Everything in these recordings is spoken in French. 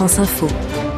France Info.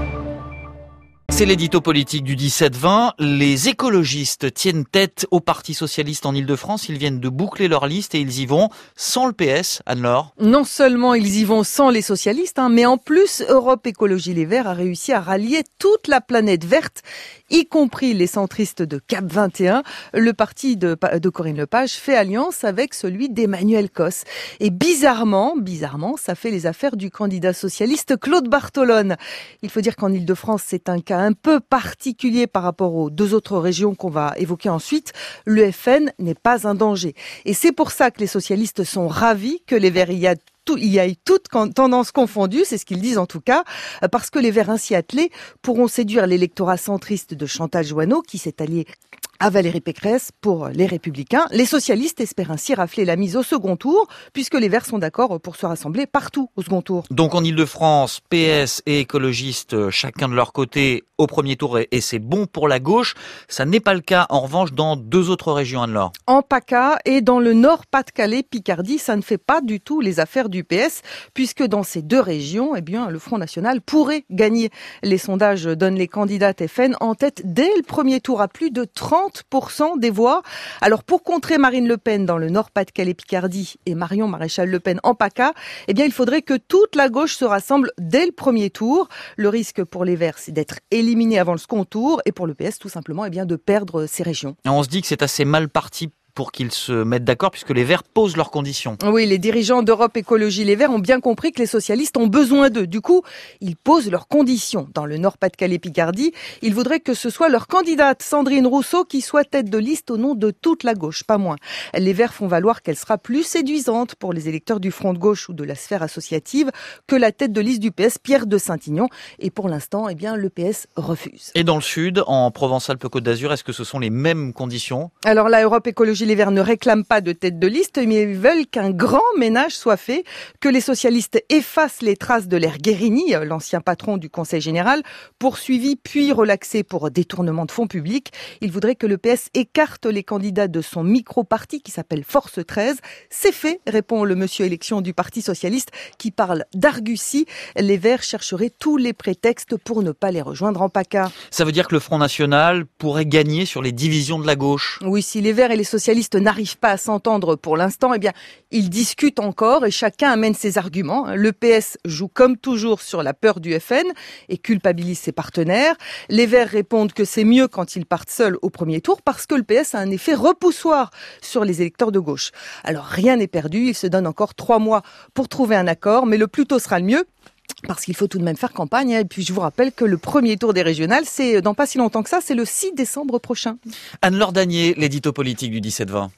C'est l'édito politique du 17-20. Les écologistes tiennent tête au Parti Socialiste en Ile-de-France. Ils viennent de boucler leur liste et ils y vont sans le PS, Anne-Laure. Non seulement ils y vont sans les socialistes, hein, mais en plus, Europe Écologie Les Verts a réussi à rallier toute la planète verte, y compris les centristes de Cap 21. Le parti de, Corinne Lepage fait alliance avec celui d'Emmanuel Cos. Et bizarrement, bizarrement, ça fait les affaires du candidat socialiste Claude Bartolone. Il faut dire qu'en Ile-de-France, c'est un cas un peu particulier par rapport aux deux autres régions qu'on va évoquer ensuite, le FN n'est pas un danger. Et c'est pour ça que les socialistes sont ravis que les Verts y tout, toutes tendances confondues, c'est ce qu'ils disent en tout cas, parce que les Verts ainsi attelés pourront séduire l'électorat centriste de Chantal Joanneau, qui s'est allié à Valérie Pécresse pour les Républicains. Les socialistes espèrent ainsi rafler la mise au second tour, puisque les Verts sont d'accord pour se rassembler partout au second tour. Donc en Ile-de-France, PS et écologistes, chacun de leur côté au premier tour, et c'est bon pour la gauche. Ça n'est pas le cas, en revanche, dans deux autres régions, Anne-Laure. En PACA et dans le Nord-Pas-de-Calais, Picardie, ça ne fait pas du tout les affaires du PS, puisque dans ces deux régions, eh bien, le Front National pourrait gagner. Les sondages donnent les candidats FN en tête dès le premier tour à plus de 30 des voix. Alors pour contrer Marine Le Pen dans le Nord-Pas-de-Calais-Picardie et Marion Maréchal Le Pen en PACA, eh bien il faudrait que toute la gauche se rassemble dès le premier tour. Le risque pour les Verts, c'est d'être éliminé avant le second tour et pour le PS tout simplement eh bien de perdre ses régions. On se dit que c'est assez mal parti pour qu'ils se mettent d'accord puisque les Verts posent leurs conditions. Oui, les dirigeants d'Europe Écologie Les Verts ont bien compris que les socialistes ont besoin d'eux. Du coup, ils posent leurs conditions. Dans le Nord-Pas-de-Calais-Picardie, ils voudraient que ce soit leur candidate, Sandrine Rousseau, qui soit tête de liste au nom de toute la gauche, pas moins. Les Verts font valoir qu'elle sera plus séduisante pour les électeurs du Front de gauche ou de la sphère associative que la tête de liste du PS, Pierre de Saint-Ignon. Et pour l'instant, eh bien, le PS refuse. Et dans le Sud, en Provence-Alpes-Côte d'Azur, est-ce que ce sont les mêmes conditions? Alors Europe Écologie les Verts ne réclament pas de tête de liste, mais ils veulent qu'un grand ménage soit fait, que les socialistes effacent les traces de l'ère Guérini, l'ancien patron du Conseil général, poursuivi puis relaxé pour détournement de fonds publics. Ils voudraient que le PS écarte les candidats de son micro-parti qui s'appelle Force 13. C'est fait, répond le monsieur élection du Parti socialiste qui parle d'argutie. Les Verts chercheraient tous les prétextes pour ne pas les rejoindre en PACA. Ça veut dire que le Front National pourrait gagner sur les divisions de la gauche? Oui, si les Verts et les socialistes n'arrivent pas à s'entendre pour l'instant, eh bien, ils discutent encore et chacun amène ses arguments. Le PS joue comme toujours sur la peur du FN et culpabilise ses partenaires. Les Verts répondent que c'est mieux quand ils partent seuls au premier tour parce que le PS a un effet repoussoir sur les électeurs de gauche. Alors rien n'est perdu, il se donne encore trois mois pour trouver un accord, mais le plus tôt sera le mieux parce qu'il faut tout de même faire campagne. Hein. Et puis je vous rappelle que le premier tour des régionales, c'est dans pas si longtemps que ça, c'est le 6 décembre prochain. Anne-Laure Danier, l'édito politique du 17-20.